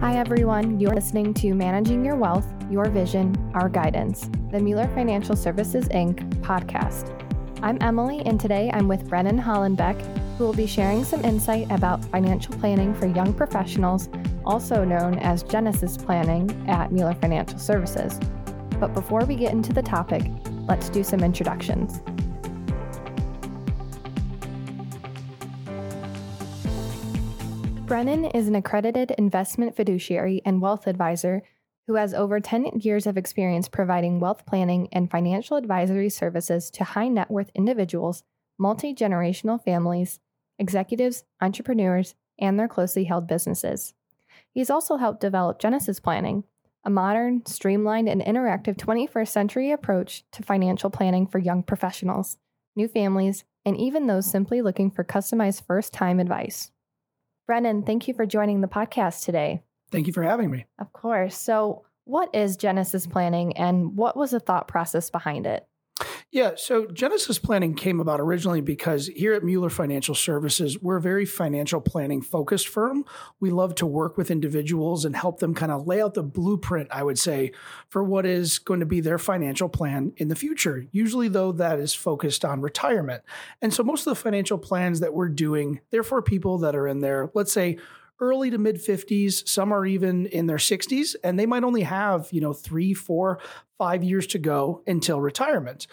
Hi, everyone. You're listening to Managing Your Wealth, Your Vision, Our Guidance, the Mueller Financial Services Inc. podcast. I'm Emily, and today I'm with Brennan Hollenbeck, who will be sharing some insight about financial planning for young professionals, also known as Genesis Planning at Mueller Financial Services. But before we get into the topic, let's do some introductions. Brennan is an accredited investment fiduciary and wealth advisor who has over 10 years of experience providing wealth planning and financial advisory services to high net worth individuals, multi generational families, executives, entrepreneurs, and their closely held businesses. He's also helped develop Genesis Planning, a modern, streamlined, and interactive 21st century approach to financial planning for young professionals, new families, and even those simply looking for customized first time advice. Brennan, thank you for joining the podcast today. Thank you for having me. Of course. So, what is Genesis Planning and what was the thought process behind it? Yeah, so Genesis Planning came about originally because here at Mueller Financial Services, we're a very financial planning focused firm. We love to work with individuals and help them kind of lay out the blueprint, I would say, for what is going to be their financial plan in the future. Usually, though, that is focused on retirement. And so most of the financial plans that we're doing, they're for people that are in their, let's say, early to mid 50s some are even in their 60s and they might only have you know three four five years to go until retirement.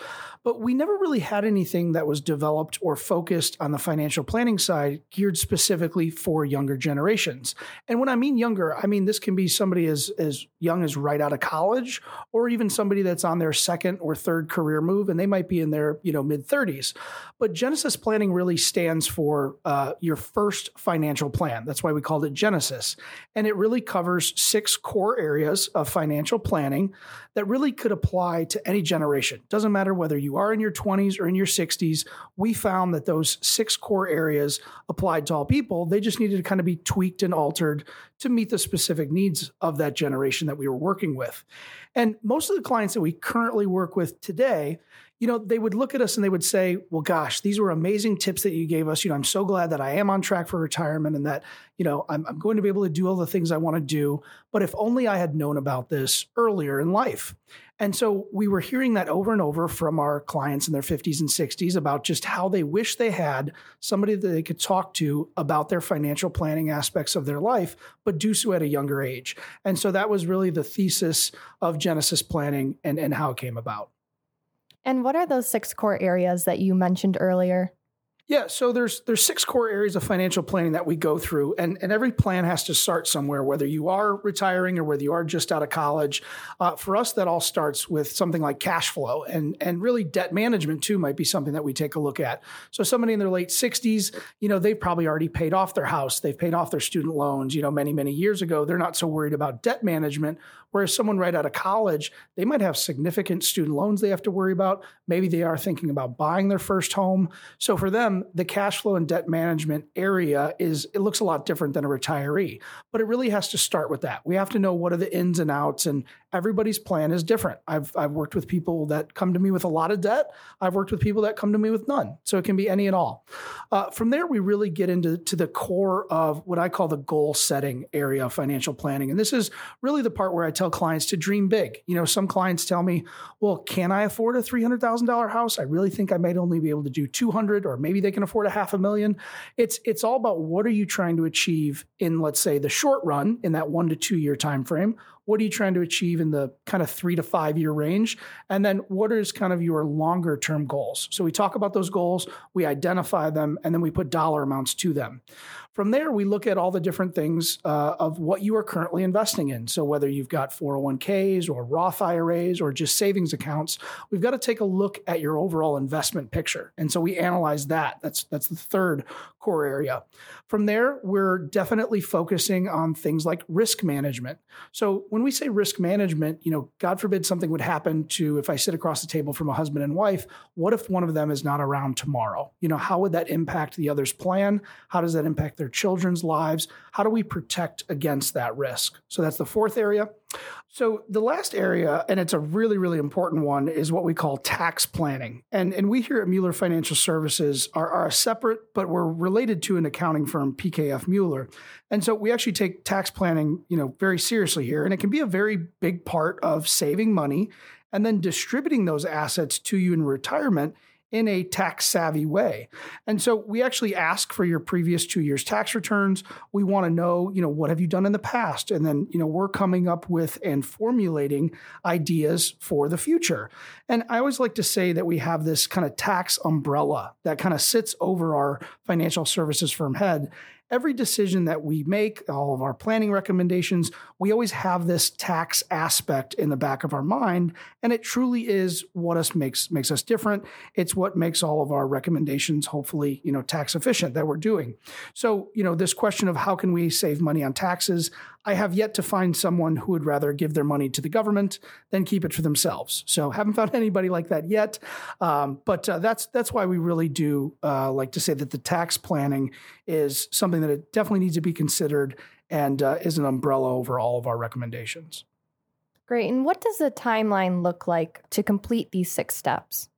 But we never really had anything that was developed or focused on the financial planning side geared specifically for younger generations. And when I mean younger, I mean this can be somebody as, as young as right out of college or even somebody that's on their second or third career move and they might be in their you know mid 30s. But Genesis planning really stands for uh, your first financial plan. That's why we called it Genesis. And it really covers six core areas of financial planning that really could apply to any generation. Doesn't matter whether you are in your 20s or in your 60s. We found that those six core areas applied to all people. They just needed to kind of be tweaked and altered to meet the specific needs of that generation that we were working with. And most of the clients that we currently work with today, you know, they would look at us and they would say, well, gosh, these were amazing tips that you gave us. You know, I'm so glad that I am on track for retirement and that, you know, I'm, I'm going to be able to do all the things I want to do. But if only I had known about this earlier in life. And so we were hearing that over and over from our clients in their 50s and 60s about just how they wish they had somebody that they could talk to about their financial planning aspects of their life, but do so at a younger age. And so that was really the thesis of Genesis planning and, and how it came about. And what are those six core areas that you mentioned earlier? Yeah, so there's there's six core areas of financial planning that we go through, and and every plan has to start somewhere. Whether you are retiring or whether you are just out of college, uh, for us that all starts with something like cash flow, and and really debt management too might be something that we take a look at. So somebody in their late 60s, you know, they've probably already paid off their house, they've paid off their student loans, you know, many many years ago. They're not so worried about debt management. Whereas someone right out of college, they might have significant student loans they have to worry about. Maybe they are thinking about buying their first home. So for them, the cash flow and debt management area is it looks a lot different than a retiree. But it really has to start with that. We have to know what are the ins and outs and everybody's plan is different. I've I've worked with people that come to me with a lot of debt. I've worked with people that come to me with none. So it can be any and all. Uh, from there, we really get into to the core of what I call the goal setting area of financial planning, and this is really the part where I tell clients to dream big. You know, some clients tell me, "Well, can I afford a three hundred thousand dollar house? I really think I might only be able to do two hundred, or maybe they can afford a half a million. It's it's all about what are you trying to achieve in, let's say, the short run in that one to two year time frame what are you trying to achieve in the kind of three to five year range? And then what is kind of your longer term goals? So we talk about those goals, we identify them, and then we put dollar amounts to them. From there, we look at all the different things uh, of what you are currently investing in. So, whether you've got 401ks or Roth IRAs or just savings accounts, we've got to take a look at your overall investment picture. And so, we analyze that. That's, that's the third core area. From there, we're definitely focusing on things like risk management. So, when we say risk management, you know, God forbid something would happen to if I sit across the table from a husband and wife, what if one of them is not around tomorrow? You know, how would that impact the other's plan? How does that impact their children's lives? How do we protect against that risk? So that's the fourth area. So the last area, and it's a really, really important one, is what we call tax planning. And, and we here at Mueller Financial Services are, are a separate, but we're related to an accounting firm, PKF Mueller. And so we actually take tax planning, you know, very seriously here. And it can be a very big part of saving money and then distributing those assets to you in retirement in a tax savvy way. And so we actually ask for your previous 2 years tax returns. We want to know, you know, what have you done in the past? And then, you know, we're coming up with and formulating ideas for the future. And I always like to say that we have this kind of tax umbrella that kind of sits over our financial services firm head every decision that we make, all of our planning recommendations, we always have this tax aspect in the back of our mind, and it truly is what us makes makes us different. It's what makes all of our recommendations hopefully, you know, tax efficient that we're doing. So, you know, this question of how can we save money on taxes, I have yet to find someone who would rather give their money to the government than keep it for themselves. So haven't found anybody like that yet. Um, but uh, that's that's why we really do uh, like to say that the tax planning is something that it definitely needs to be considered and uh, is an umbrella over all of our recommendations. Great. And what does the timeline look like to complete these six steps?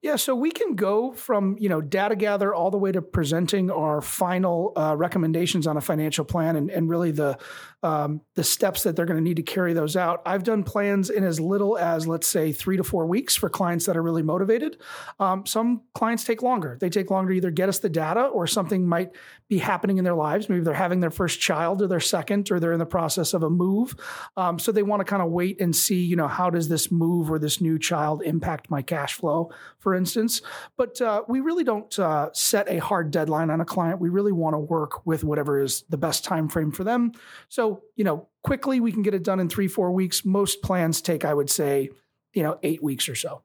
Yeah, so we can go from you know data gather all the way to presenting our final uh, recommendations on a financial plan, and, and really the um, the steps that they're going to need to carry those out. I've done plans in as little as let's say three to four weeks for clients that are really motivated. Um, some clients take longer; they take longer to either get us the data or something might be happening in their lives. Maybe they're having their first child or their second, or they're in the process of a move. Um, so they want to kind of wait and see, you know, how does this move or this new child impact my cash flow, for instance. But uh, we really don't uh, set a hard deadline on a client. We really want to work with whatever is the best time frame for them. So you know, quickly we can get it done in three four weeks. Most plans take, I would say, you know, eight weeks or so.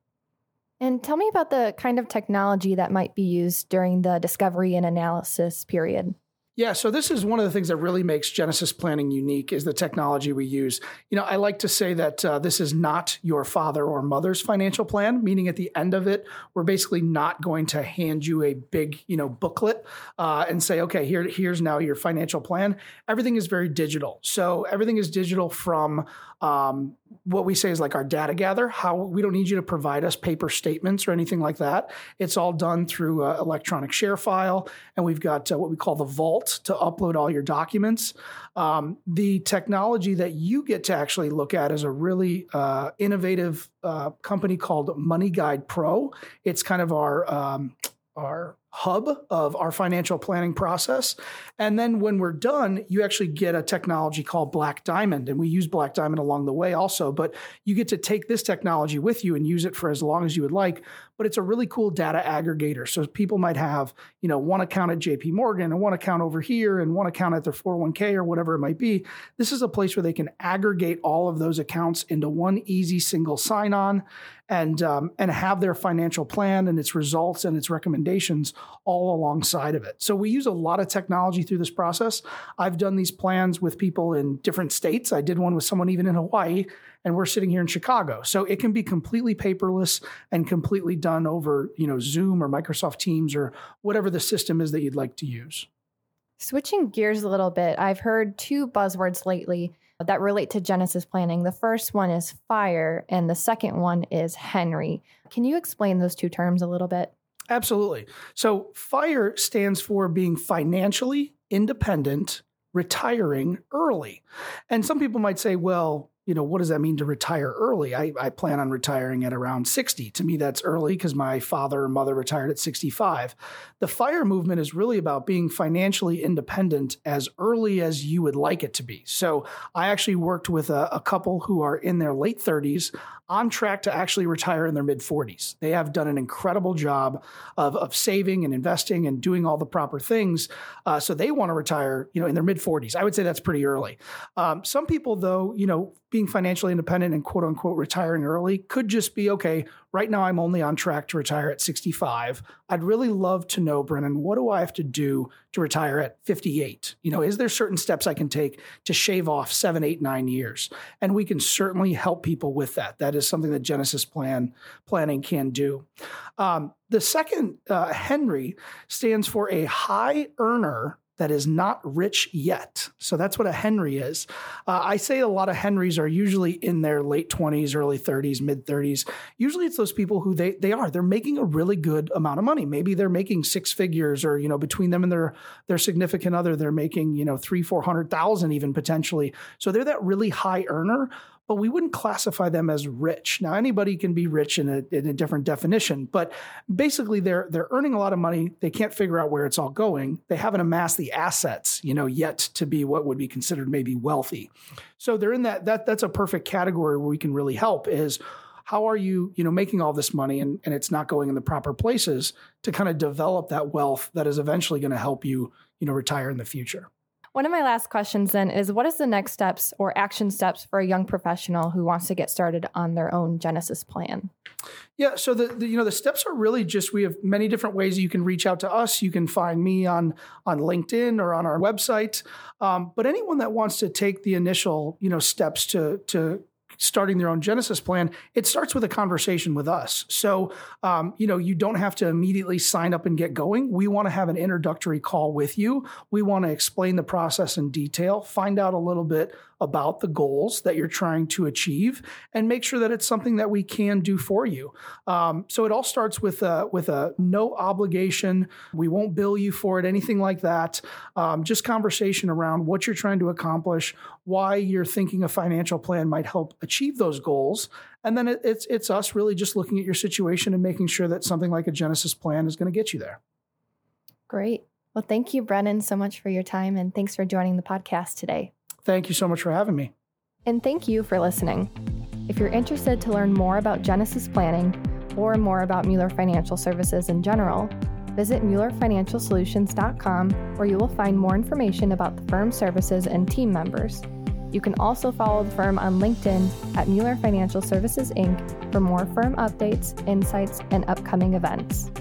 And tell me about the kind of technology that might be used during the discovery and analysis period. Yeah, so this is one of the things that really makes Genesis Planning unique is the technology we use. You know, I like to say that uh, this is not your father or mother's financial plan, meaning at the end of it, we're basically not going to hand you a big, you know, booklet uh, and say, okay, here, here's now your financial plan. Everything is very digital. So everything is digital from um, what we say is like our data gather. How we don't need you to provide us paper statements or anything like that. It's all done through uh, electronic ShareFile, and we've got uh, what we call the vault to upload all your documents. Um, the technology that you get to actually look at is a really uh, innovative uh, company called MoneyGuidePro. It's kind of our um, our hub of our financial planning process. And then when we're done, you actually get a technology called Black Diamond. And we use Black Diamond along the way also, but you get to take this technology with you and use it for as long as you would like. But it's a really cool data aggregator. So people might have, you know, one account at JP Morgan and one account over here and one account at their 401k or whatever it might be. This is a place where they can aggregate all of those accounts into one easy single sign on and um, and have their financial plan and its results and its recommendations all alongside of it. So we use a lot of technology through this process. I've done these plans with people in different states. I did one with someone even in Hawaii, and we're sitting here in Chicago. So it can be completely paperless and completely done over, you know, Zoom or Microsoft Teams or whatever the system is that you'd like to use. Switching gears a little bit, I've heard two buzzwords lately that relate to Genesis planning. The first one is fire, and the second one is Henry. Can you explain those two terms a little bit? Absolutely. So, FIRE stands for being financially independent, retiring early. And some people might say, well, you know, what does that mean to retire early? I, I plan on retiring at around 60. To me, that's early because my father and mother retired at 65. The FIRE movement is really about being financially independent as early as you would like it to be. So I actually worked with a, a couple who are in their late 30s on track to actually retire in their mid 40s. They have done an incredible job of, of saving and investing and doing all the proper things. Uh, so they want to retire, you know, in their mid 40s. I would say that's pretty early. Um, some people, though, you know, being financially independent and quote unquote retiring early could just be okay, right now I'm only on track to retire at 65. I'd really love to know, Brennan, what do I have to do to retire at 58? You know, is there certain steps I can take to shave off seven, eight, nine years? And we can certainly help people with that. That is something that Genesis Plan planning can do. Um, the second, uh, Henry, stands for a high earner that is not rich yet. So that's what a Henry is. Uh, I say a lot of Henrys are usually in their late 20s, early 30s, mid 30s. Usually it's those people who they they are. They're making a really good amount of money. Maybe they're making six figures or, you know, between them and their their significant other, they're making, you know, three, four hundred thousand even potentially. So they're that really high earner, but we wouldn't classify them as rich. Now, anybody can be rich in a, in a different definition, but basically they're they're earning a lot of money. They can't figure out where it's all going. They haven't amassed the assets, you know, yet to be what would be considered maybe wealthy. So they're in that that that's a perfect category where we can really help is how are you, you know, making all this money and, and it's not going in the proper places to kind of develop that wealth that is eventually going to help you, you know, retire in the future. One of my last questions then is what is the next steps or action steps for a young professional who wants to get started on their own Genesis plan? Yeah, so the, the, you know the steps are really just we have many different ways you can reach out to us. You can find me on on LinkedIn or on our website. Um, but anyone that wants to take the initial you know steps to to starting their own Genesis plan, it starts with a conversation with us. So, um, you know, you don't have to immediately sign up and get going. We want to have an introductory call with you. We want to explain the process in detail, find out a little bit about the goals that you're trying to achieve and make sure that it's something that we can do for you. Um, so it all starts with a, with a no obligation. We won't bill you for it, anything like that. Um, just conversation around what you're trying to accomplish, why you're thinking a financial plan might help achieve those goals. And then it, it's it's us really just looking at your situation and making sure that something like a Genesis plan is going to get you there. Great. Well, thank you, Brennan, so much for your time and thanks for joining the podcast today. Thank you so much for having me. And thank you for listening. If you're interested to learn more about Genesis planning or more about Mueller Financial Services in general, visit MuellerFinancialSolutions.com where you will find more information about the firm's services and team members. You can also follow the firm on LinkedIn at Mueller Financial Services Inc. for more firm updates, insights, and upcoming events.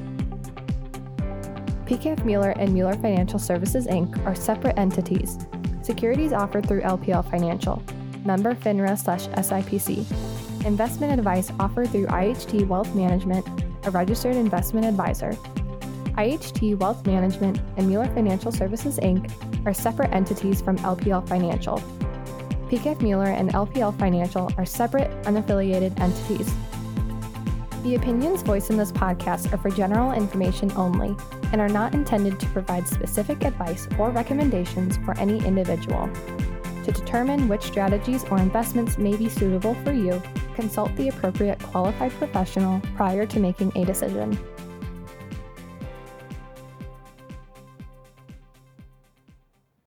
PKF Mueller and Mueller Financial Services Inc. are separate entities Securities offered through LPL Financial, member FINRA slash SIPC. Investment advice offered through IHT Wealth Management, a registered investment advisor. IHT Wealth Management and Mueller Financial Services Inc. are separate entities from LPL Financial. PKF Mueller and LPL Financial are separate, unaffiliated entities. The opinions voiced in this podcast are for general information only and are not intended to provide specific advice or recommendations for any individual. To determine which strategies or investments may be suitable for you, consult the appropriate qualified professional prior to making a decision.